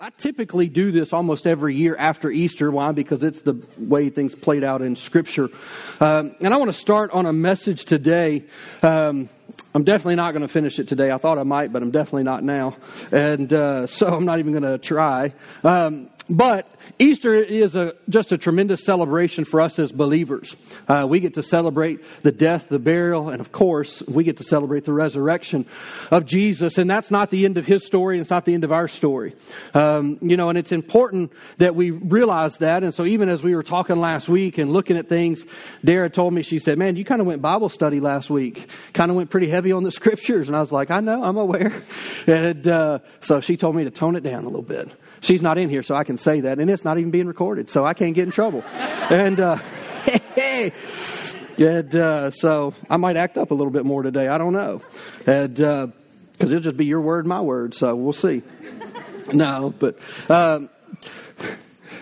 I typically do this almost every year after Easter. Why? Because it's the way things played out in Scripture. Um, and I want to start on a message today. Um, I'm definitely not going to finish it today. I thought I might, but I'm definitely not now. And uh, so I'm not even going to try. Um, but Easter is a, just a tremendous celebration for us as believers. Uh, we get to celebrate the death, the burial, and of course, we get to celebrate the resurrection of Jesus. And that's not the end of his story, it's not the end of our story. Um, you know, and it's important that we realize that. And so, even as we were talking last week and looking at things, Dara told me, she said, Man, you kind of went Bible study last week, kind of went pretty heavy on the scriptures. And I was like, I know, I'm aware. And uh, so she told me to tone it down a little bit. She's not in here, so I can say that, and it's not even being recorded, so I can't get in trouble. and uh, and uh, so I might act up a little bit more today. I don't know, and because uh, it'll just be your word, my word. So we'll see. No, but. Um,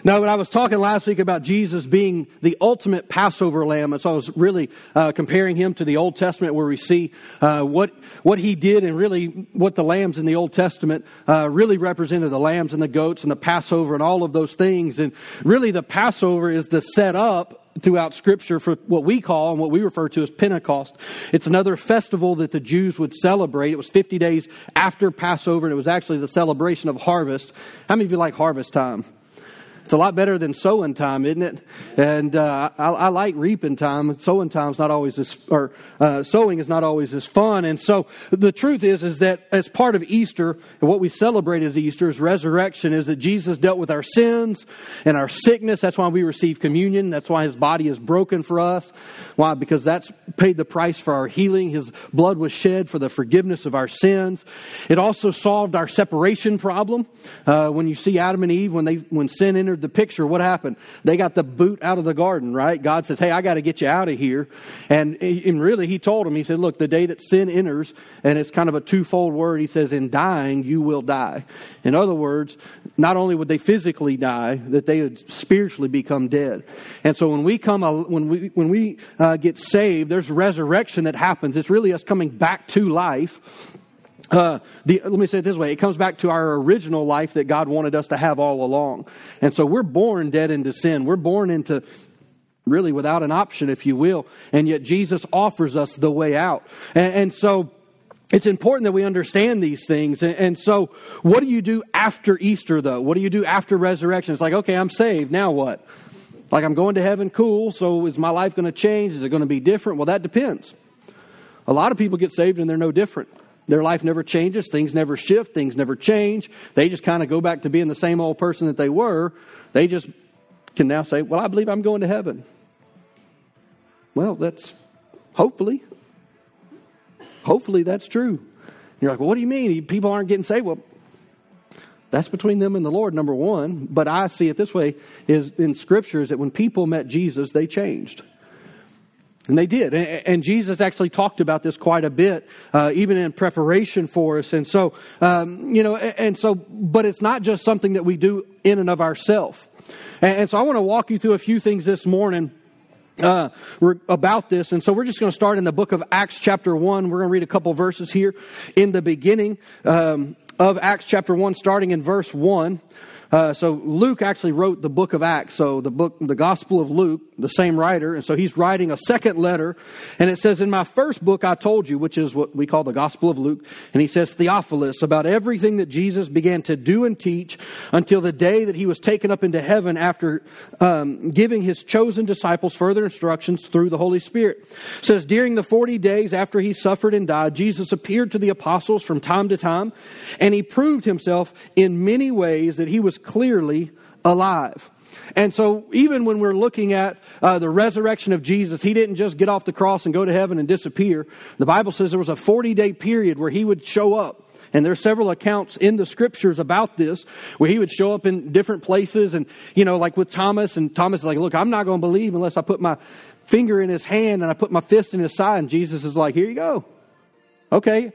now, when I was talking last week about Jesus being the ultimate Passover lamb, and so I was really uh, comparing him to the Old Testament where we see uh, what, what he did and really what the lambs in the Old Testament uh, really represented the lambs and the goats and the Passover and all of those things. And really, the Passover is the setup throughout Scripture for what we call and what we refer to as Pentecost. It's another festival that the Jews would celebrate. It was 50 days after Passover, and it was actually the celebration of harvest. How many of you like harvest time? It's a lot better than sowing time, isn't it? And uh, I, I, like reaping time. Sowing time's not always as, or uh, sowing is not always as fun. And so the truth is, is that as part of Easter, and what we celebrate as Easter is resurrection, is that Jesus dealt with our sins and our sickness. That's why we receive communion. That's why His body is broken for us. Why? Because that's paid the price for our healing. His blood was shed for the forgiveness of our sins. It also solved our separation problem. Uh, when you see Adam and Eve, when they when sin entered entered the picture, what happened? They got the boot out of the garden, right? God says, Hey, I got to get you out of here. And, and really, He told him, He said, Look, the day that sin enters, and it's kind of a twofold word, He says, In dying, you will die. In other words, not only would they physically die, that they would spiritually become dead. And so when we come, when we, when we uh, get saved, there's resurrection that happens. It's really us coming back to life uh, the, let me say it this way. It comes back to our original life that God wanted us to have all along. And so we're born dead into sin. We're born into really without an option, if you will. And yet Jesus offers us the way out. And, and so it's important that we understand these things. And, and, so what do you do after Easter though? What do you do after resurrection? It's like, okay, I'm saved. Now what? Like I'm going to heaven. Cool. So is my life going to change? Is it going to be different? Well, that depends. A lot of people get saved and they're no different. Their life never changes, things never shift, things never change. They just kind of go back to being the same old person that they were. They just can now say, Well, I believe I'm going to heaven. Well, that's hopefully. Hopefully that's true. You're like, well, what do you mean? People aren't getting saved? Well, that's between them and the Lord, number one. But I see it this way is in Scripture is that when people met Jesus, they changed. And they did. And Jesus actually talked about this quite a bit, uh, even in preparation for us. And so, um, you know, and so, but it's not just something that we do in and of ourselves. And so I want to walk you through a few things this morning. Uh, about this, and so we're just going to start in the book of Acts, chapter one. We're going to read a couple verses here in the beginning um, of Acts, chapter one, starting in verse one. Uh, so Luke actually wrote the book of Acts. So the book, the Gospel of Luke, the same writer, and so he's writing a second letter, and it says, "In my first book, I told you, which is what we call the Gospel of Luke, and he says Theophilus about everything that Jesus began to do and teach until the day that he was taken up into heaven after um, giving his chosen disciples further instructions through the Holy Spirit." It says during the forty days after he suffered and died, Jesus appeared to the apostles from time to time, and he proved himself in many ways that he was clearly alive. And so, even when we're looking at uh, the resurrection of Jesus, he didn't just get off the cross and go to heaven and disappear. The Bible says there was a 40 day period where he would show up. And there are several accounts in the scriptures about this where he would show up in different places and, you know, like with Thomas and Thomas is like, look, I'm not going to believe unless I put my finger in his hand and I put my fist in his side. And Jesus is like, here you go. Okay.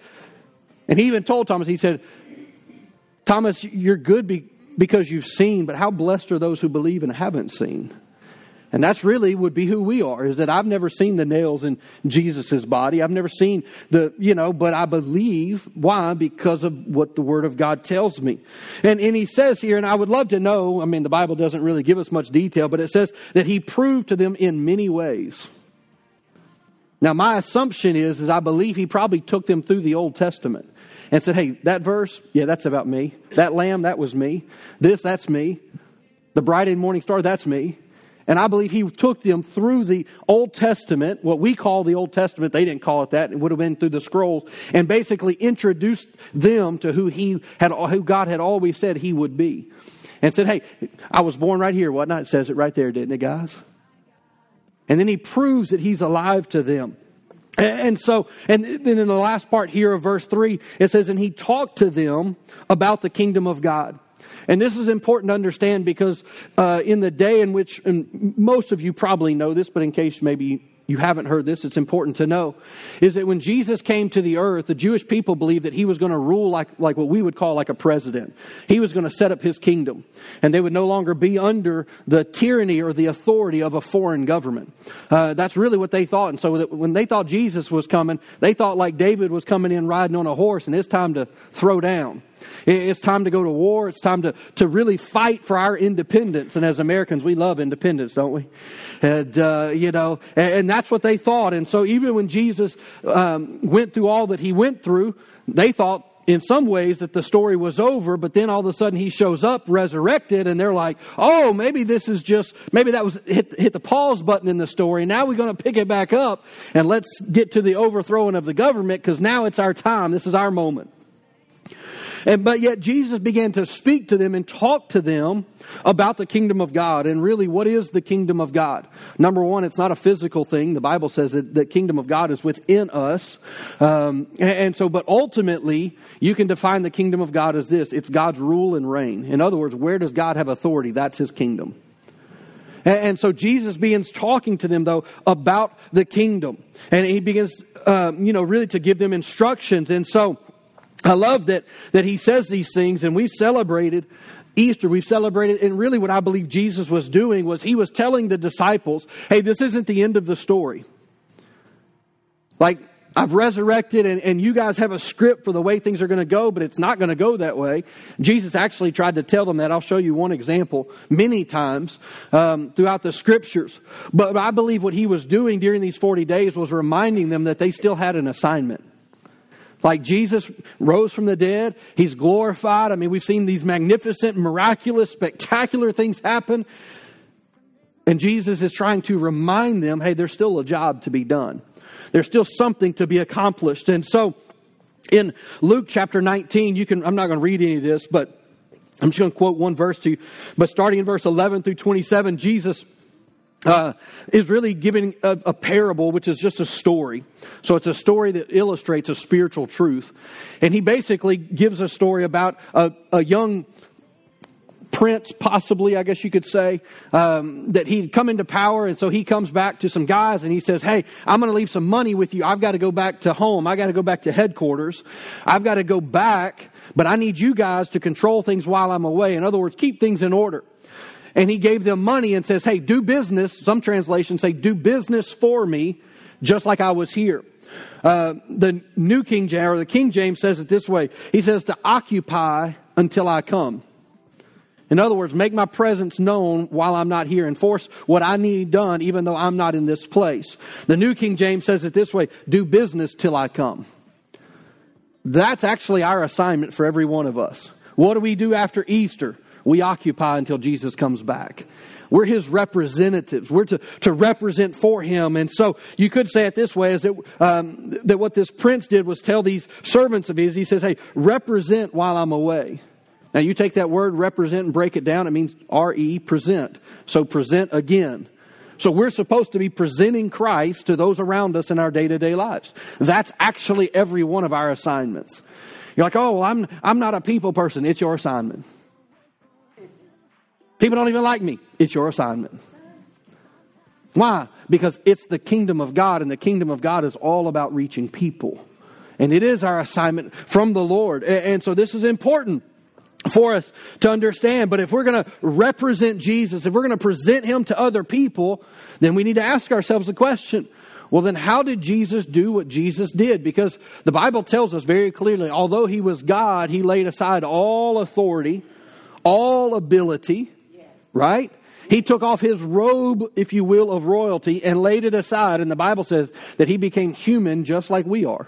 And he even told Thomas, he said, Thomas, you're good be- because you've seen, but how blessed are those who believe and haven't seen? And that's really would be who we are, is that I've never seen the nails in Jesus' body. I've never seen the, you know, but I believe. Why? Because of what the Word of God tells me. And, and he says here, and I would love to know, I mean, the Bible doesn't really give us much detail, but it says that he proved to them in many ways. Now, my assumption is, is I believe he probably took them through the Old Testament and said, hey, that verse, yeah, that's about me. That lamb, that was me. This, that's me. The bright and morning star, that's me. And I believe he took them through the Old Testament, what we call the Old Testament. They didn't call it that. It would have been through the scrolls and basically introduced them to who he had, who God had always said he would be. And said, Hey, I was born right here, whatnot. It says it right there, didn't it, guys? And then he proves that he's alive to them. And so, and then in the last part here of verse 3, it says, And he talked to them about the kingdom of God. And this is important to understand because uh, in the day in which, most of you probably know this, but in case maybe you haven't heard this, it's important to know, is that when Jesus came to the earth, the Jewish people believed that he was going to rule like, like what we would call like a president. He was going to set up his kingdom. And they would no longer be under the tyranny or the authority of a foreign government. Uh, that's really what they thought. And so when they thought Jesus was coming, they thought like David was coming in riding on a horse and it's time to throw down. It's time to go to war. It's time to, to really fight for our independence. And as Americans, we love independence, don't we? And, uh, you know, and, and, that's what they thought. And so even when Jesus um, went through all that he went through, they thought in some ways that the story was over, but then all of a sudden he shows up resurrected and they're like, oh, maybe this is just, maybe that was hit, hit the pause button in the story. Now we're going to pick it back up and let's get to the overthrowing of the government because now it's our time. This is our moment. And, but yet Jesus began to speak to them and talk to them about the kingdom of God. And really, what is the kingdom of God? Number one, it's not a physical thing. The Bible says that the kingdom of God is within us. Um, and, and so, but ultimately, you can define the kingdom of God as this. It's God's rule and reign. In other words, where does God have authority? That's his kingdom. And, so Jesus begins talking to them, though, about the kingdom. And he begins, um, you know, really to give them instructions. And so, I love that, that he says these things, and we've celebrated Easter, we've celebrated, and really what I believe Jesus was doing was he was telling the disciples, hey, this isn't the end of the story. Like, I've resurrected, and, and you guys have a script for the way things are going to go, but it's not going to go that way. Jesus actually tried to tell them that. I'll show you one example many times um, throughout the scriptures. But I believe what he was doing during these 40 days was reminding them that they still had an assignment. Like Jesus rose from the dead, he's glorified. I mean, we've seen these magnificent, miraculous, spectacular things happen. And Jesus is trying to remind them hey, there's still a job to be done, there's still something to be accomplished. And so, in Luke chapter 19, you can, I'm not going to read any of this, but I'm just going to quote one verse to you. But starting in verse 11 through 27, Jesus uh, is really giving a, a, parable, which is just a story. So it's a story that illustrates a spiritual truth. And he basically gives a story about a, a young prince, possibly, I guess you could say, um, that he'd come into power. And so he comes back to some guys and he says, Hey, I'm going to leave some money with you. I've got to go back to home. I got to go back to headquarters. I've got to go back, but I need you guys to control things while I'm away. In other words, keep things in order and he gave them money and says, Hey, do business. Some translations say, Do business for me, just like I was here. Uh, the New King James, or the King James says it this way He says, To occupy until I come. In other words, make my presence known while I'm not here. Enforce what I need done even though I'm not in this place. The New King James says it this way do business till I come. That's actually our assignment for every one of us. What do we do after Easter? We occupy until Jesus comes back. We're his representatives. We're to, to represent for him. And so you could say it this way is that, um, that what this prince did was tell these servants of his, he says, hey, represent while I'm away. Now you take that word represent and break it down. It means R-E, present. So present again. So we're supposed to be presenting Christ to those around us in our day to day lives. That's actually every one of our assignments. You're like, oh, well, I'm, I'm not a people person. It's your assignment. People don't even like me. It's your assignment. Why? Because it's the kingdom of God, and the kingdom of God is all about reaching people. And it is our assignment from the Lord. And so this is important. for us to understand. But if we're going to represent Jesus, if we're going to present him to other people, then we need to ask ourselves the question, well, then how did Jesus do what Jesus did? Because the Bible tells us very clearly, although he was God, he laid aside all authority, all ability, right? He took off his robe, if you will, of royalty and laid it aside. And the Bible says that he became human just like we are.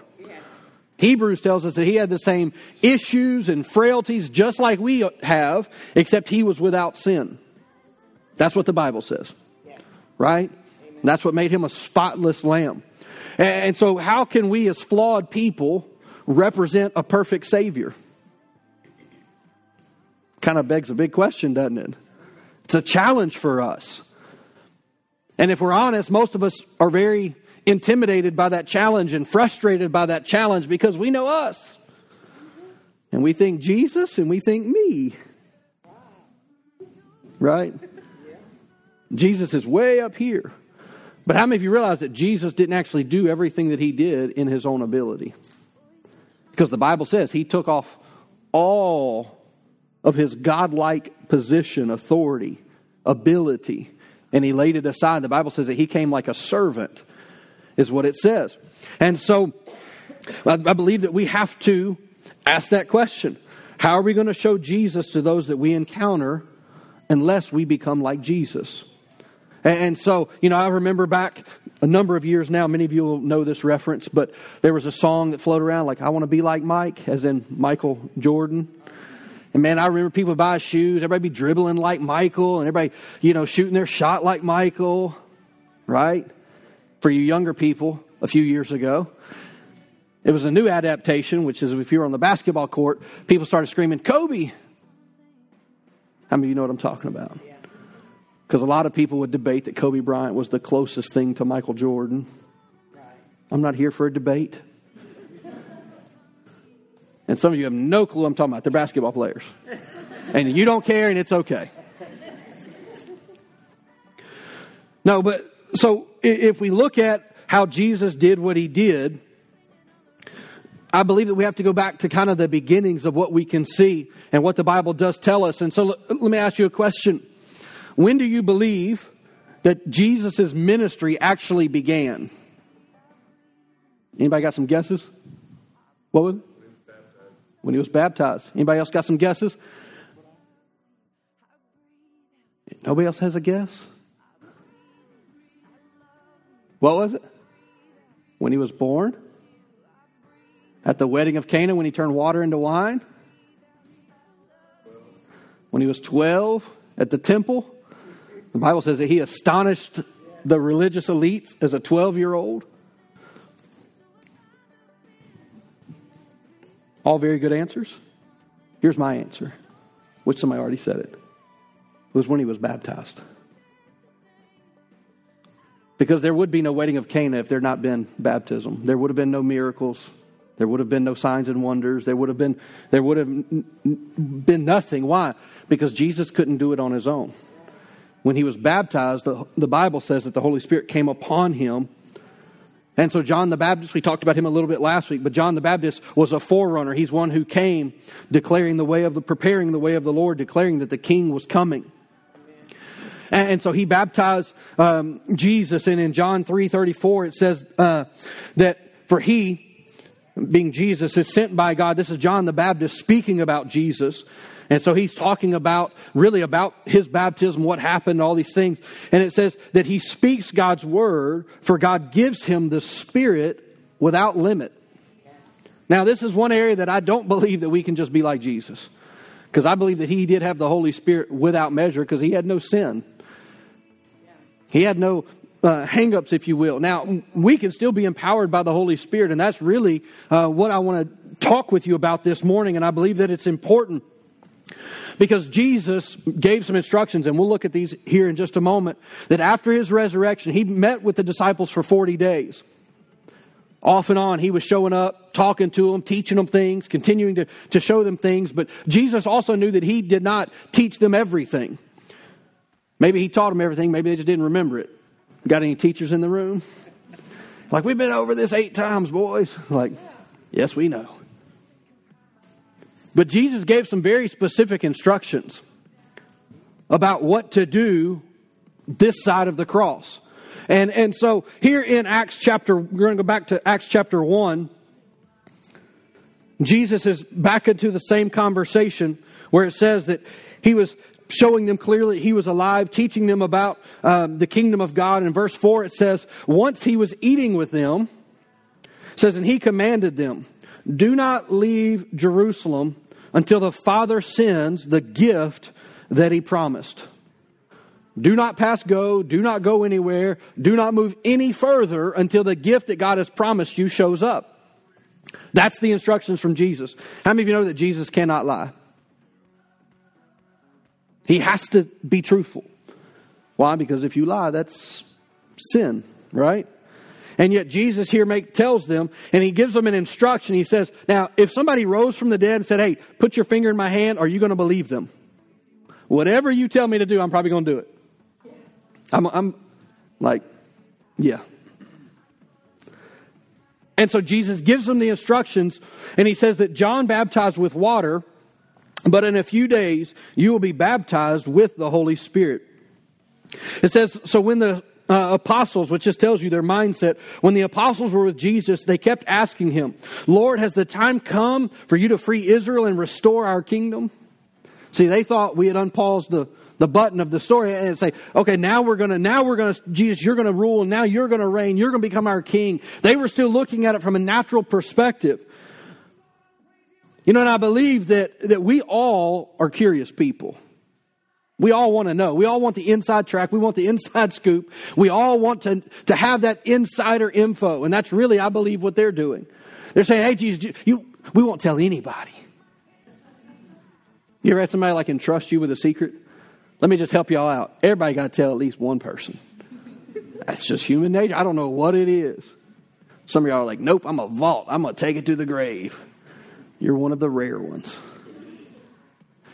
Hebrews tells us that he had the same issues and frailties just like we have, except he was without sin. That's what the Bible says. Right? That's what made him a spotless lamb. And so, how can we, as flawed people, represent a perfect Savior? Kind of begs a big question, doesn't it? It's a challenge for us. And if we're honest, most of us are very intimidated by that challenge and frustrated by that challenge because we know us. And we think Jesus and we think me. Right? Jesus is way up here. But how many of you realize that Jesus didn't actually do everything that he did in his own ability? Because the Bible says he took off all of his godlike position, authority, ability, and he laid it aside. The Bible says that he came like a servant is what it says. And so I, believe that we have to ask that question. How are we going to show Jesus to those that we encounter unless we become like Jesus? And so, you know, I remember back a number of years now, many of you will know this reference, but there was a song that floated around like, I want to be like Mike, as in Michael Jordan. And man, I remember people buy shoes, everybody be dribbling like Michael, and everybody, you know, shooting their shot like Michael, right? for you younger people a few years ago. It was a new adaptation, which is if you're on the basketball court, people started screaming, Kobe. How many of you know what I'm talking about? Because a lot of people would debate that Kobe Bryant was the closest thing to Michael Jordan. I'm not here for a debate. And some of you have no clue I'm talking about. They're basketball players. And you don't care, and it's okay. No, but so if we look at how Jesus did what he did, I believe that we have to go back to kind of the beginnings of what we can see and what the Bible does tell us. And so let me ask you a question. When do you believe that Jesus' ministry actually began? Anybody got some guesses? What was it? When he was baptized. Anybody else got some guesses? Nobody else has a guess? What was it? When he was born? At the wedding of Cana when he turned water into wine? When he was 12 at the temple? The Bible says that he astonished the religious elites as a 12 year old. All very good answers. Here's my answer, which somebody already said it. It was when he was baptized. Because there would be no wedding of Cana if there had not been baptism. There would have been no miracles. There would have been no signs and wonders. There would have been, there would have been nothing. Why? Because Jesus couldn't do it on his own. When he was baptized, the, the Bible says that the Holy Spirit came upon him. And so John the Baptist, we talked about him a little bit last week, but John the Baptist was a forerunner. He's one who came declaring the way of the, preparing the way of the Lord, declaring that the king was coming. And so he baptized um, Jesus. And in John 3.34 it says uh, that for he, being Jesus, is sent by God. This is John the Baptist speaking about Jesus. And so he's talking about, really about his baptism, what happened, all these things. And it says that he speaks God's word, for God gives him the Spirit without limit. Now, this is one area that I don't believe that we can just be like Jesus. Because I believe that he did have the Holy Spirit without measure because he had no sin. He had no uh, hangups, if you will. Now, we can still be empowered by the Holy Spirit, and that's really uh, what I want to talk with you about this morning, and I believe that it's important because Jesus gave some instructions, and we'll look at these here in just a moment, that after his resurrection, he met with the disciples for 40 days. Off and on, he was showing up, talking to them, teaching them things, continuing to, to show them things, but Jesus also knew that he did not teach them everything. Maybe he taught them everything, maybe they just didn't remember it. Got any teachers in the room? Like, we've been over this eight times, boys. Like, yes, we know. But Jesus gave some very specific instructions about what to do this side of the cross. And, and so here in Acts chapter, we're going to go back to Acts chapter 1. Jesus is back into the same conversation where it says that he was showing them clearly he was alive, teaching them about um, the kingdom of God. In verse 4, it says, Once he was eating with them, says, and he commanded them, Do not leave Jerusalem until the Father sends the gift that he promised. Do not pass go. Do not go anywhere. Do not move any further until the gift that God has promised you shows up. That's the instructions from Jesus. How many of you know that Jesus cannot lie? He has to be truthful. Why? Because if you lie, that's sin, right? And yet Jesus here make, tells them, and he gives them an instruction. He says, now, if somebody rose from the dead and said, hey, put your finger in my hand, are you going to believe them? Whatever you tell me to do, I'm probably going to do it. I'm, I'm like, yeah. And so Jesus gives them the instructions, and he says that John baptized with water, but in a few days you will be baptized with the Holy Spirit. It says, so when the uh, apostles, which just tells you their mindset, when the apostles were with Jesus, they kept asking him, Lord, has the time come for you to free Israel and restore our kingdom? See, they thought we had unpaused the, the button of the story and say, okay, now we're gonna, now we're gonna, Jesus, you're gonna rule and now you're gonna reign, you're gonna become our king. They were still looking at it from a natural perspective. You know, and I believe that, that we all are curious people. We all want to know. We all want the inside track. We want the inside scoop. We all want to, to have that insider info. And that's really, I believe, what they're doing. They're saying, hey, Jesus, you, we won't tell anybody. You ever had somebody like entrust you with a secret? Let me just help y'all out. Everybody got to tell at least one person. That's just human nature. I don't know what it is. Some of y'all are like, nope, I'm a vault. I'm going to take it to the grave. You're one of the rare ones.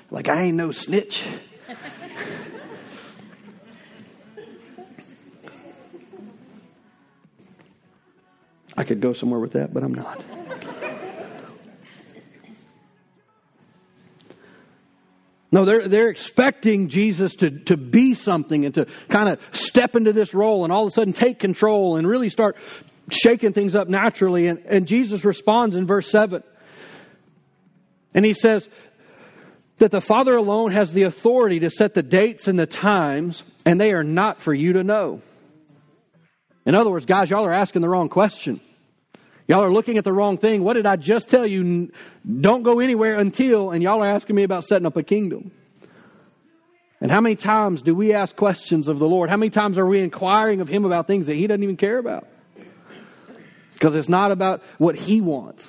Like, I ain't no snitch. I could go somewhere with that, but I'm not. No, they're, they're expecting Jesus to, to be something and to kind of step into this role and all of a sudden take control and really start shaking things up naturally. And, and Jesus responds in verse 7. And he says that the Father alone has the authority to set the dates and the times, and they are not for you to know. In other words, guys, y'all are asking the wrong question. Y'all are looking at the wrong thing. What did I just tell you? Don't go anywhere until, and y'all are asking me about setting up a kingdom. And how many times do we ask questions of the Lord? How many times are we inquiring of Him about things that He doesn't even care about? Because it's not about what He wants.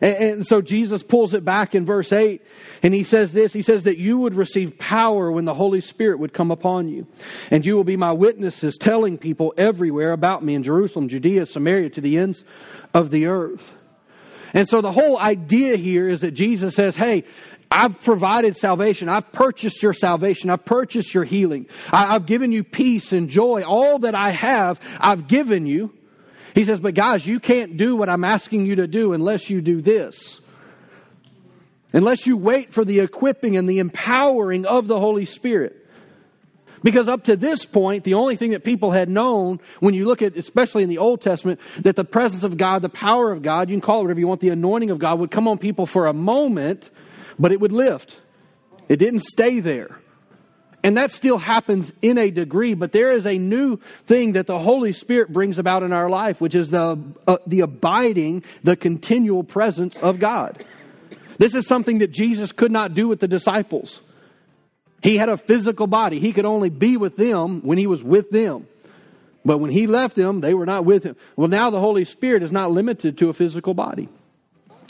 And, and, so Jesus pulls it back in verse 8 and he says this He says that you would receive power when the Holy Spirit would come upon you. And you will be my witnesses, telling people everywhere about me in Jerusalem, Judea, Samaria, to the ends of the earth. And so the whole idea here is that Jesus says, Hey, I've provided salvation. I've purchased your salvation. I've purchased your healing. I, have given you peace and joy. All that I have, I've given you. He says, but guys, you can't do what I'm asking you to do unless you do this. Unless you wait for the equipping and the empowering of the Holy Spirit. Because up to this point, the only thing that people had known, when you look at, especially in the Old Testament, that the presence of God, the power of God, you can call it whatever you want, the anointing of God would come on people for a moment, but it would lift. It didn't stay there. And that still happens in a degree, but there is a new thing that the Holy Spirit brings about in our life, which is the, uh, the abiding, the continual presence of God. This is something that Jesus could not do with the disciples. He had a physical body. He could only be with them when he was with them. But when he left them, they were not with him. Well, now the Holy Spirit is not limited to a physical body.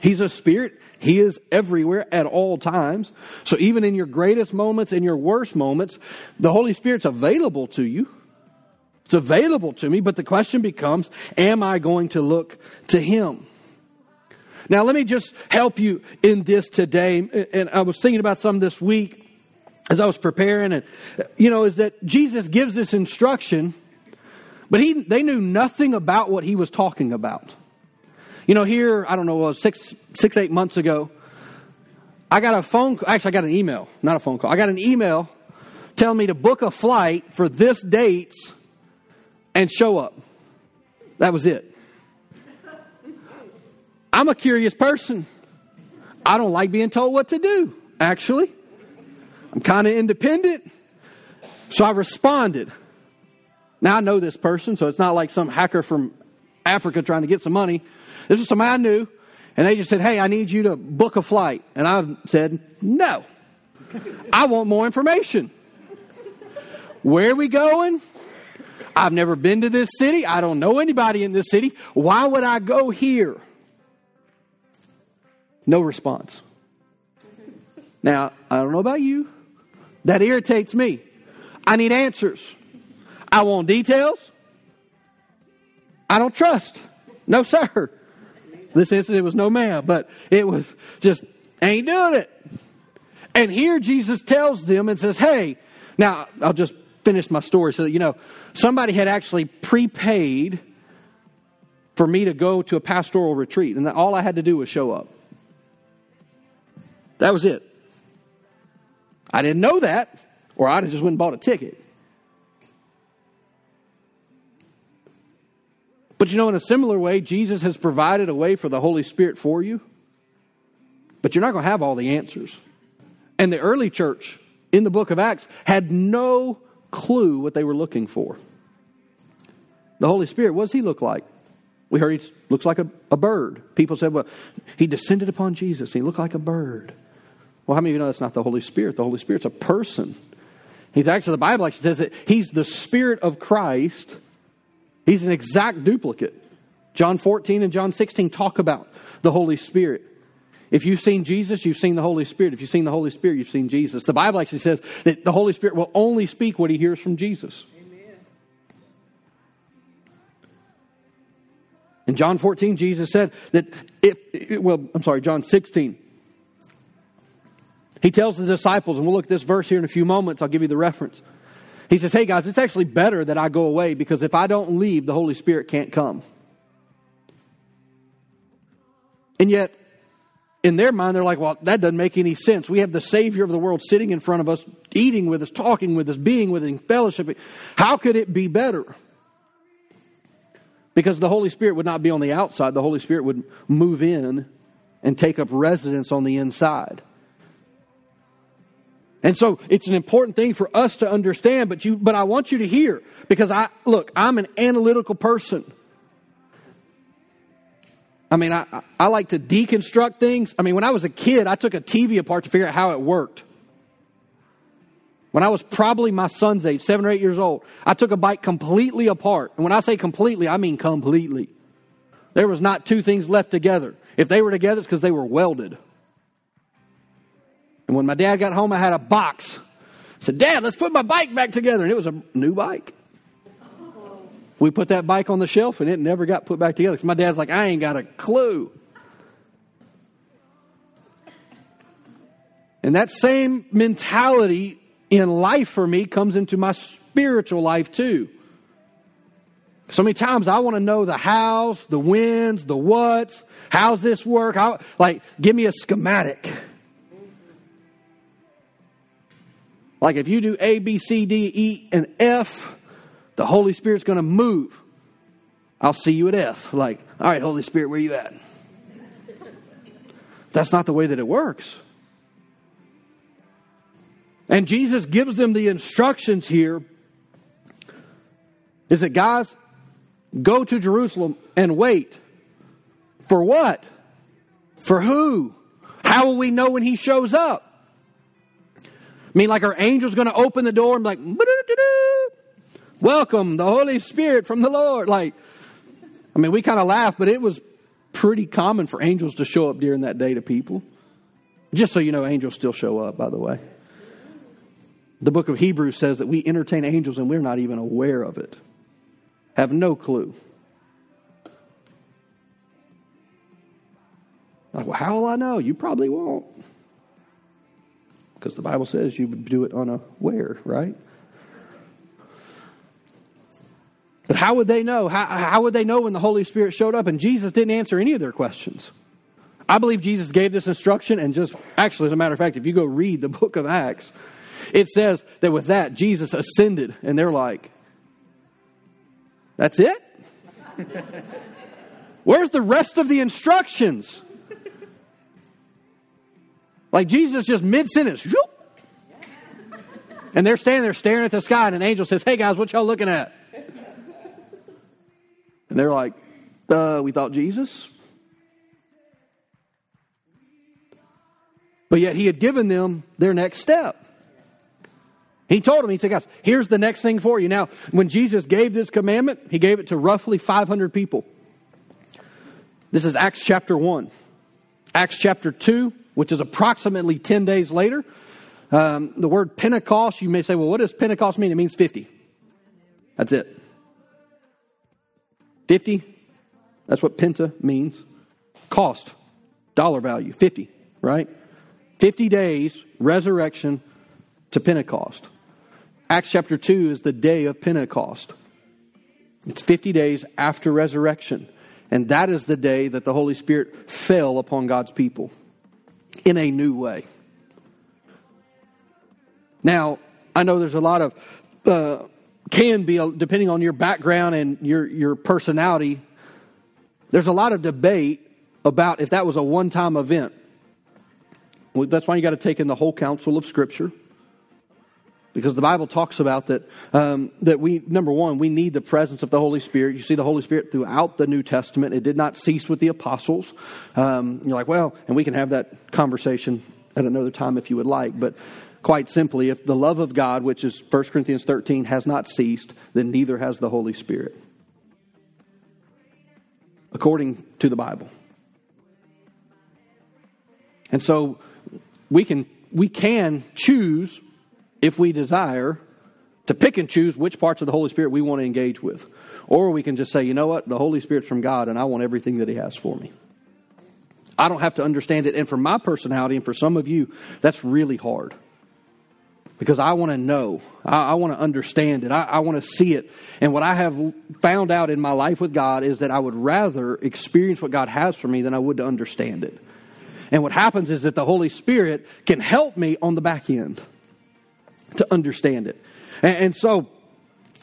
He's a spirit. He is everywhere at all times. So even in your greatest moments and your worst moments, the Holy Spirit's available to you. It's available to me, but the question becomes, am I going to look to Him? Now let me just help you in this today. And I was thinking about some this week as I was preparing and, you know, is that Jesus gives this instruction, but he, they knew nothing about what he was talking about. You know, here, I don't know, uh, six, six, eight months ago, I got a phone, actually, I got an email, not a phone call. I got an email telling me to book a flight for this dates and show up. That was it. I'm a curious person. I don't like being told what to do, actually. I'm kind of independent. So I responded. Now I know this person, so it's not like some hacker from Africa trying to get some money. This is somebody I knew, and they just said, Hey, I need you to book a flight. And I said, No. I want more information. Where are we going? I've never been to this city. I don't know anybody in this city. Why would I go here? No response. Now, I don't know about you. That irritates me. I need answers. I want details. I don't trust. No, sir. This incident was no ma'am, but it was just ain't doing it. And here Jesus tells them and says, Hey, now I'll just finish my story so that you know somebody had actually prepaid for me to go to a pastoral retreat, and all I had to do was show up. That was it. I didn't know that, or I'd have just went and bought a ticket. But you know, in a similar way, Jesus has provided a way for the Holy Spirit for you. But you're not going to have all the answers. And the early church in the book of Acts had no clue what they were looking for. The Holy Spirit, what does he look like? We heard he looks like a, a bird. People said, well, he descended upon Jesus. He looked like a bird. Well, how many of you know that's not the Holy Spirit? The Holy Spirit's a person. He's actually, the Bible actually says that he's the Spirit of Christ He's an exact duplicate. John 14 and John 16 talk about the Holy Spirit. If you've seen Jesus, you've seen the Holy Spirit. If you've seen the Holy Spirit, you've seen Jesus. The Bible actually says that the Holy Spirit will only speak what he hears from Jesus. In John 14, Jesus said that if, well, I'm sorry, John 16. He tells the disciples, and we'll look at this verse here in a few moments. I'll give you the reference. He says, Hey guys, it's actually better that I go away because if I don't leave, the Holy Spirit can't come. And yet, in their mind, they're like, well, that doesn't make any sense. We have the Savior of the world sitting in front of us, eating with us, talking with us, being with us, fellowshipping. How could it be better? Because the Holy Spirit would not be on the outside, the Holy Spirit would move in and take up residence on the inside. And so it's an important thing for us to understand, but you, but I want you to hear because I, look, I'm an analytical person. I mean, I, I like to deconstruct things. I mean, when I was a kid, I took a TV apart to figure out how it worked. When I was probably my son's age, seven or eight years old, I took a bike completely apart. And when I say completely, I mean completely. There was not two things left together. If they were together, it's because they were welded. And when my dad got home, I had a box. I said, Dad, let's put my bike back together. And it was a new bike. We put that bike on the shelf and it never got put back together. Because my dad's like, I ain't got a clue. And that same mentality in life for me comes into my spiritual life too. So many times I want to know the hows, the whens, the whats. How's this work? How, like, give me a schematic. Like if you do A, B, C, D, E, and F, the Holy Spirit's going to move. I'll see you at F. Like, all right, Holy Spirit, where you at? That's not the way that it works. And Jesus gives them the instructions here is that guys, go to Jerusalem and wait. For what? For who? How will we know when he shows up? I mean, like our angel's going to open the door and be like, welcome the Holy Spirit from the Lord. Like, I mean, we kind of laugh, but it was pretty common for angels to show up during that day to people. Just so you know, angels still show up, by the way. The book of Hebrews says that we entertain angels and we're not even aware of it, have no clue. Like, well, how will I know? You probably won't because the Bible says you would do it unaware, right? But how would they know? How, how would they know when the Holy Spirit showed up? And Jesus didn't answer any of their questions. I believe Jesus gave this instruction, and just actually, as a matter of fact, if you go read the book of Acts, it says that with that, Jesus ascended, and they're like, That's it? Where's the rest of the instructions? Like Jesus just mid sentence, and they're standing there staring at the sky, and an angel says, Hey guys, what y'all looking at? And they're like, uh, We thought Jesus. But yet he had given them their next step. He told them, he said, guys, here's the next thing for you. Now, when Jesus gave this commandment, he gave it to roughly 500 people. This is Acts chapter 1. Acts chapter 2, which is approximately 10 days later. Um, the word Pentecost, you may say, well, what does Pentecost mean? It means 50. That's it. 50, that's what Penta means. Cost, dollar value, 50, right? 50 days, resurrection to Pentecost. Acts chapter 2 is the day of Pentecost. It's 50 days after resurrection. And that is the day that the Holy Spirit fell upon God's people in a new way. Now, I know there's a lot of, uh, can be, depending on your background and your, your personality, there's a lot of debate about if that was a one time event. Well, that's why you got to take in the whole counsel of Scripture. Because the Bible talks about that, um, that we, number one, we need the presence of the Holy Spirit. You see the Holy Spirit throughout the New Testament. It did not cease with the apostles. Um, you're like, well, and we can have that conversation at another time if you would like. But quite simply, if the love of God, which is 1 Corinthians 13, has not ceased, then neither has the Holy Spirit. According to the Bible. And so we can we can choose if we desire to pick and choose which parts of the Holy Spirit we want to engage with. Or we can just say, you know what, the Holy Spirit's from God and I want everything that He has for me. I don't have to understand it. And for my personality and for some of you, that's really hard. Because I want to know. I, I want to understand it. I, I want to see it. And what I have found out in my life with God is that I would rather experience what God has for me than I would to understand it. And what happens is that the Holy Spirit can help me on the back end to understand it. And, and so,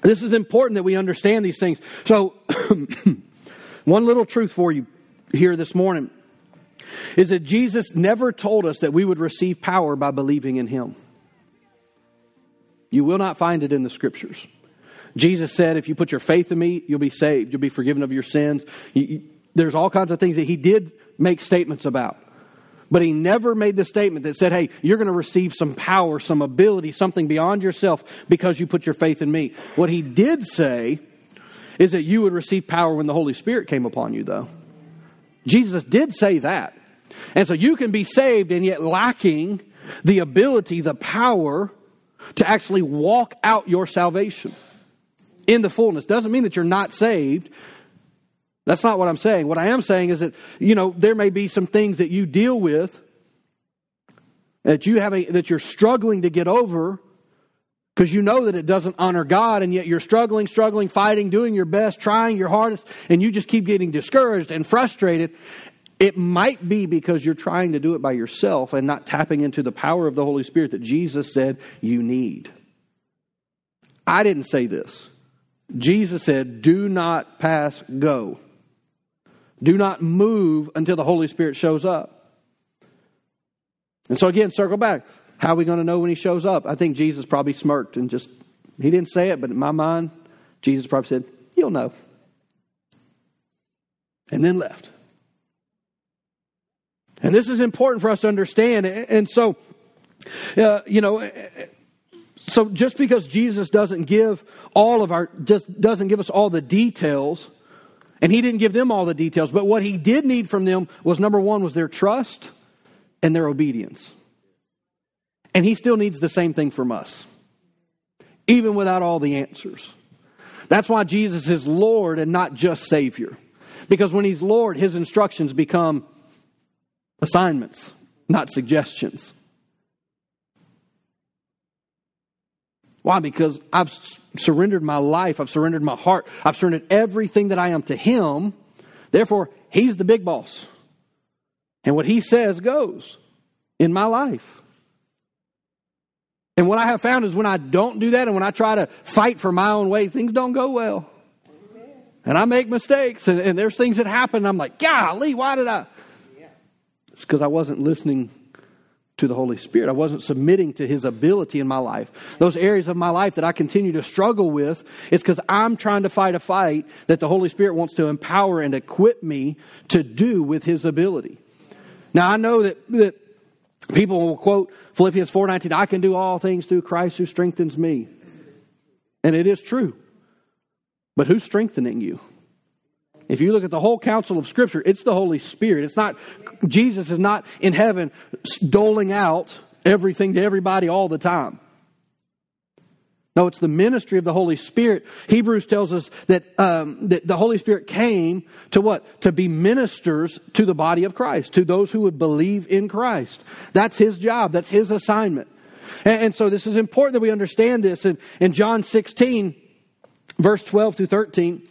this is important that we understand these things. So, one little truth for you here this morning is that Jesus never told us that we would receive power by believing in Him. You will not find it in the scriptures. Jesus said, if you put your faith in me, you'll be saved. You'll be forgiven of your sins. there's all kinds of things that he did make statements about. But he never made the statement that said, hey, you're going to receive some power, some ability, something beyond yourself because you put your faith in me. What he did say is that you would receive power when the Holy Spirit came upon you, though. Jesus did say that. And so you can be saved and yet lacking the ability, the power to actually walk out your salvation in the fullness. Doesn't mean that you're not saved. That's not what I'm saying. What I am saying is that, you know, there may be some things that you deal with that you have a, that you're struggling to get over because you know that it doesn't honor God and yet you're struggling, struggling, fighting, doing your best, trying your hardest, and you just keep getting discouraged and frustrated. It might be because you're trying to do it by yourself and not tapping into the power of the Holy Spirit that Jesus said you need. I didn't say this. Jesus said, Do not pass go. Do not move until the Holy Spirit shows up. And so, again, circle back. How are we going to know when he shows up? I think Jesus probably smirked and just, he didn't say it, but in my mind, Jesus probably said, You'll know. And then left. And this is important for us to understand. And so, uh, you know, so just because Jesus doesn't give all of our, just doesn't give us all the details, and he didn't give them all the details, but what he did need from them was number one was their trust and their obedience. And he still needs the same thing from us, even without all the answers. That's why Jesus is Lord and not just Savior. Because when he's Lord, his instructions become assignments, not suggestions. Why? Because I've surrendered my life, I've surrendered my heart, I've surrendered everything that I am to Him. Therefore, He's the big boss. And what he says goes in my life. And what I have found is when I don't do that and when I try to fight for my own way, things don't go well. And I make mistakes and, and there's things that happen. I'm like, golly, why did I? It's because I wasn't listening to the Holy Spirit. I wasn't submitting to His ability in my life. Those areas of my life that I continue to struggle with, it's because I'm trying to fight a fight that the Holy Spirit wants to empower and equip me to do with His ability. Now I know that, that people will quote Philippians 4.19, I can do all things through Christ who strengthens me. And it is true. But who's strengthening you? If you look at the whole counsel of Scripture, it's the Holy Spirit. It's not, Jesus is not in heaven doling out everything to everybody all the time. No, it's the ministry of the Holy Spirit. Hebrews tells us that, um, that the Holy Spirit came to what? To be ministers to the body of Christ, to those who would believe in Christ. That's His job. That's His assignment. And, and so this is important that we understand this. In, in John 16, verse 12 through 13,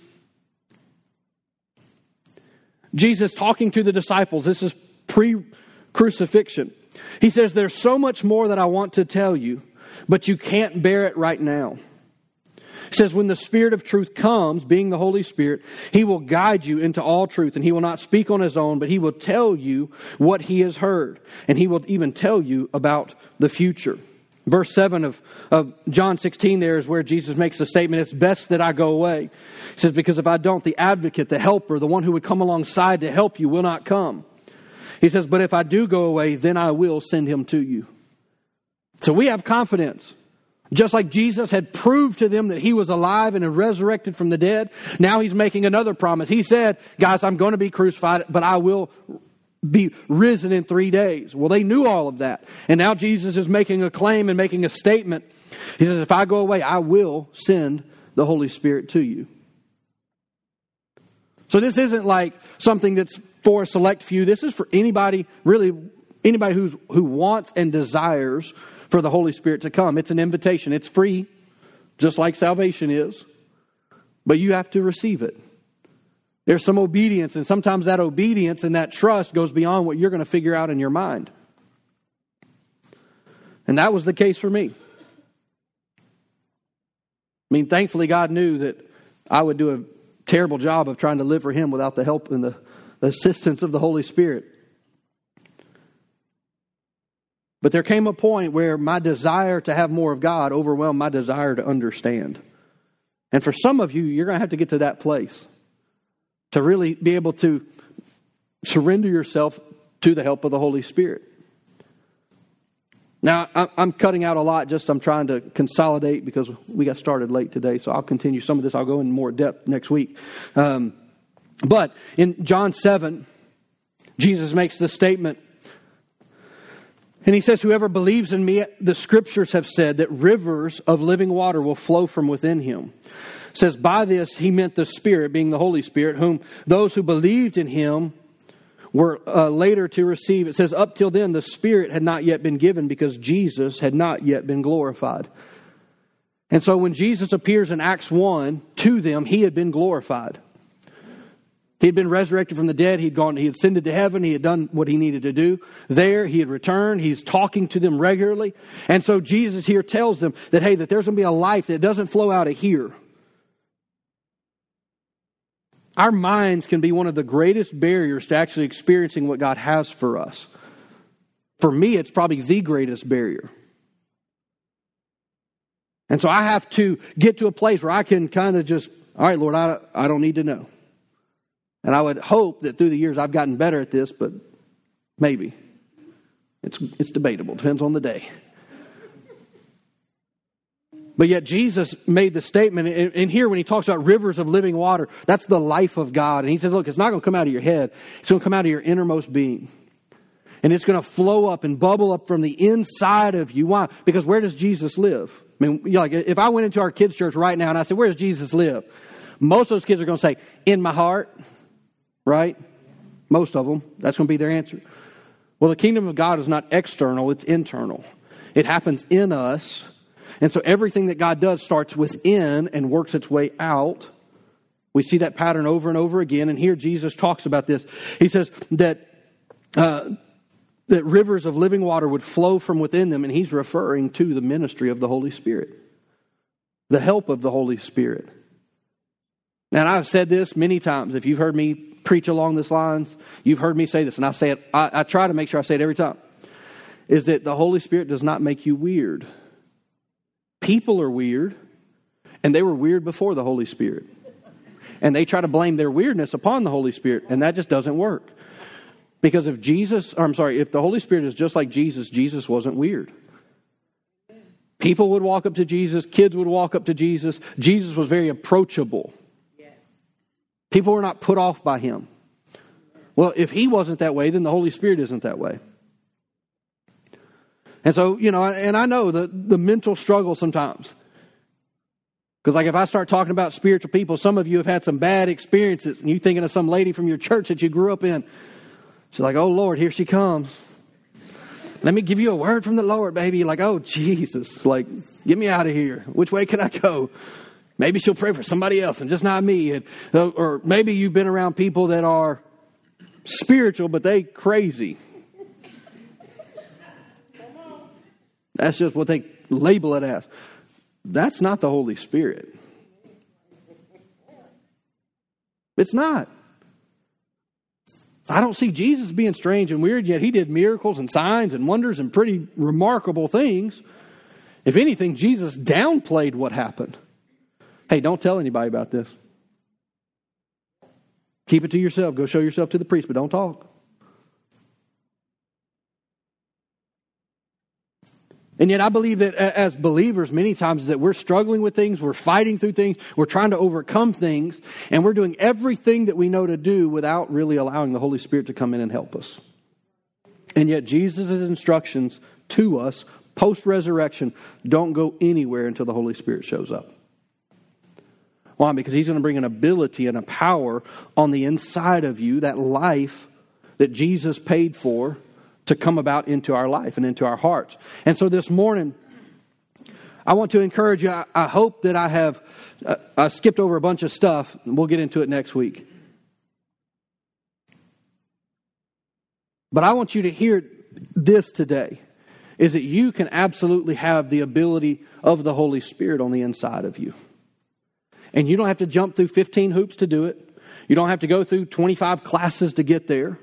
Jesus talking to the disciples. This is pre crucifixion. He says, There's so much more that I want to tell you, but you can't bear it right now. He says, When the Spirit of truth comes, being the Holy Spirit, He will guide you into all truth, and He will not speak on His own, but He will tell you what He has heard, and He will even tell you about the future. Verse 7 of, of John 16 there is where Jesus makes the statement, it's best that I go away. He says, because if I don't, the advocate, the helper, the one who would come alongside to help you will not come. He says, but if I do go away, then I will send him to you. So we have confidence. Just like Jesus had proved to them that he was alive and resurrected from the dead, now he's making another promise. He said, guys, I'm going to be crucified, but I will be risen in three days. Well, they knew all of that. And now Jesus is making a claim and making a statement. He says, If I go away, I will send the Holy Spirit to you. So this isn't like something that's for a select few. This is for anybody, really, anybody who's, who wants and desires for the Holy Spirit to come. It's an invitation. It's free, just like salvation is. But you have to receive it. There's some obedience, and sometimes that obedience and that trust goes beyond what you're going to figure out in your mind. And that was the case for me. I mean, thankfully, God knew that I would do a terrible job of trying to live for Him without the help and the, assistance of the Holy Spirit. But there came a point where my desire to have more of God overwhelmed my desire to understand. And for some of you, you're going to have to get to that place to really be able to surrender yourself to the help of the Holy Spirit. Now, I'm cutting out a lot, just I'm trying to consolidate because we got started late today, so I'll continue some of this. I'll go in more depth next week. Um, but in John 7, Jesus makes this statement. And he says, Whoever believes in me, the scriptures have said that rivers of living water will flow from within him says, By this he meant the Spirit, being the Holy Spirit, whom those who believed in him were uh, later to receive. It says, Up till then, the Spirit had not yet been given because Jesus had not yet been glorified. And so when Jesus appears in Acts 1 to them, he had been glorified. He had been resurrected from the dead. He'd gone, he had ascended to heaven. He had done what he needed to do. There, he had returned. He's talking to them regularly. And so Jesus here tells them that, hey, that there's going to be a life that doesn't flow out of here. Our minds can be one of the greatest barriers to actually experiencing what God has for us. For me, it's probably the greatest barrier. And so I have to get to a place where I can kind of just, all right, Lord, I, I don't need to know. And I would hope that through the years I've gotten better at this, but maybe. It's, it's debatable, depends on the day. But yet Jesus made the statement, and here when he talks about rivers of living water, that's the life of God. And he says, look, it's not going to come out of your head. It's going to come out of your innermost being. And it's going to flow up and bubble up from the inside of you. Why? Because where does Jesus live? I mean, like, if I went into our kids' church right now and I said, where does Jesus live? Most of those kids are going to say, in my heart, right? Most of them. That's going to be their answer. Well, the kingdom of God is not external, it's internal. It happens in us and so everything that God does starts within and works its way out. We see that pattern over and over again. And here Jesus talks about this. He says that uh, that rivers of living water would flow from within them, and he's referring to the ministry of the Holy Spirit, the help of the Holy Spirit. Now, I've said this many times. If you've heard me preach along this lines, you've heard me say this, and I say it, I, I try to make sure I say it every time, is that the Holy Spirit does not make you weird. People are weird, and they were weird before the Holy Spirit. And they try to blame their weirdness upon the Holy Spirit, and that just doesn't work. Because if Jesus, or I'm sorry, if the Holy Spirit is just like Jesus, Jesus wasn't weird. People would walk up to Jesus, kids would walk up to Jesus. Jesus was very approachable. People were not put off by him. Well, if he wasn't that way, then the Holy Spirit isn't that way. And so, you know, and I know the, the mental struggle sometimes. Because, like, if I start talking about spiritual people, some of you have had some bad experiences, and you're thinking of some lady from your church that you grew up in. She's like, oh, Lord, here she comes. Let me give you a word from the Lord, baby. Like, oh, Jesus, like, get me out of here. Which way can I go? Maybe she'll pray for somebody else and just not me. And, uh, or maybe you've been around people that are spiritual, but they crazy. That's just what they label it as. That's not the Holy Spirit. It's not. I don't see Jesus being strange and weird, yet he did miracles and signs and wonders and pretty remarkable things. If anything, Jesus downplayed what happened. Hey, don't tell anybody about this. Keep it to yourself. Go show yourself to the priest, but don't talk. And yet, I believe that as believers, many times that we're struggling with things, we're fighting through things, we're trying to overcome things, and we're doing everything that we know to do without really allowing the Holy Spirit to come in and help us. And yet, Jesus' instructions to us post resurrection don't go anywhere until the Holy Spirit shows up. Why? Because He's going to bring an ability and a power on the inside of you, that life that Jesus paid for to come about into our life and into our hearts. And so this morning, I want to encourage you. I, hope that I have uh, I skipped over a bunch of stuff. We'll get into it next week. But I want you to hear this today is that you can absolutely have the ability of the Holy Spirit on the inside of you. And you don't have to jump through 15 hoops to do it. You don't have to go through 25 classes to get there.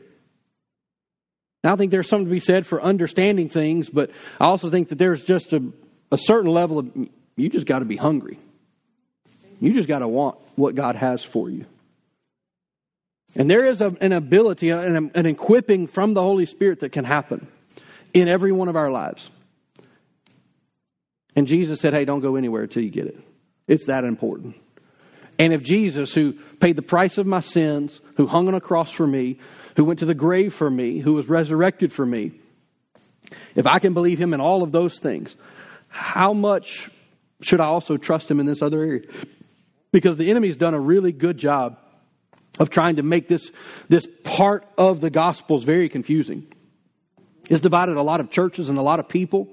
I think there's something to be said for understanding things, but I also think that there's just a, a certain level of, you just got to be hungry. You just got to want what God has for you. And there is a, an ability, an, an equipping from the Holy Spirit that can happen in every one of our lives. And Jesus said, hey, don't go anywhere until you get it. It's that important. And if Jesus, who paid the price of my sins, who hung on a cross for me, who went to the grave for me, who was resurrected for me, if I can believe him in all of those things, how much should I also trust him in this other area? Because the enemy's done a really good job of trying to make this, this part of the Gospels very confusing. It's divided a lot of churches and a lot of people.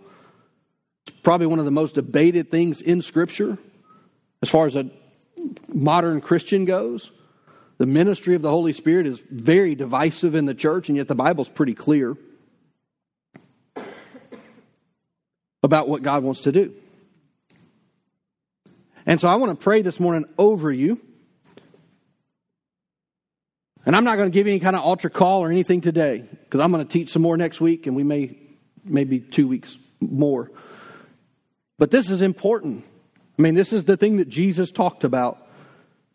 It's probably one of the most debated things in Scripture as far as a modern Christian goes. The ministry of the Holy Spirit is very divisive in the church, and yet the Bible's pretty clear about what God wants to do. And so I want to pray this morning over you. And I'm not going to give any kind of altar call or anything today because I'm going to teach some more next week and we may, maybe two weeks more. But this is important. I mean, this is the thing that Jesus talked about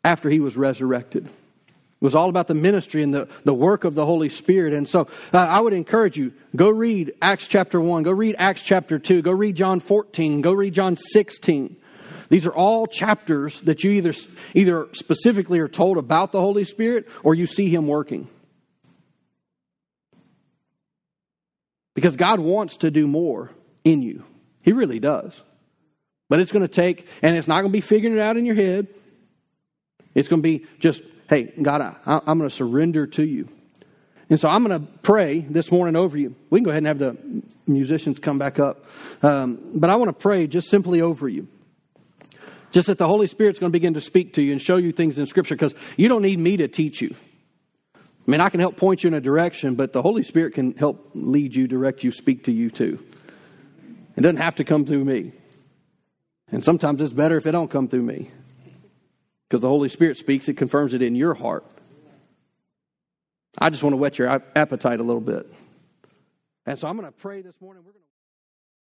after he was resurrected. It was all about the ministry and the, the work of the Holy Spirit. And so uh, I would encourage you, go read Acts chapter 1, go read Acts chapter 2, go read John 14, go read John 16. These are all chapters that you either, either specifically are told about the Holy Spirit or you see Him working. Because God wants to do more in you. He really does. But it's going to take, and it's not going to be figuring it out in your head. It's going to be just hey, God, I, am going to surrender to you. And so I'm going to pray this morning over you. We can go ahead and have the musicians come back up. Um, but I want to pray just simply over you. Just that the Holy Spirit's going to begin to speak to you and show you things in Scripture because you don't need me to teach you. I mean, I can help point you in a direction, but the Holy Spirit can help lead you, direct you, speak to you too. It doesn't have to come through me. And sometimes it's better if it don't come through me. Because the Holy Spirit speaks, it confirms it in your heart. I just want to whet your appetite a little bit. And so I'm going to pray this morning.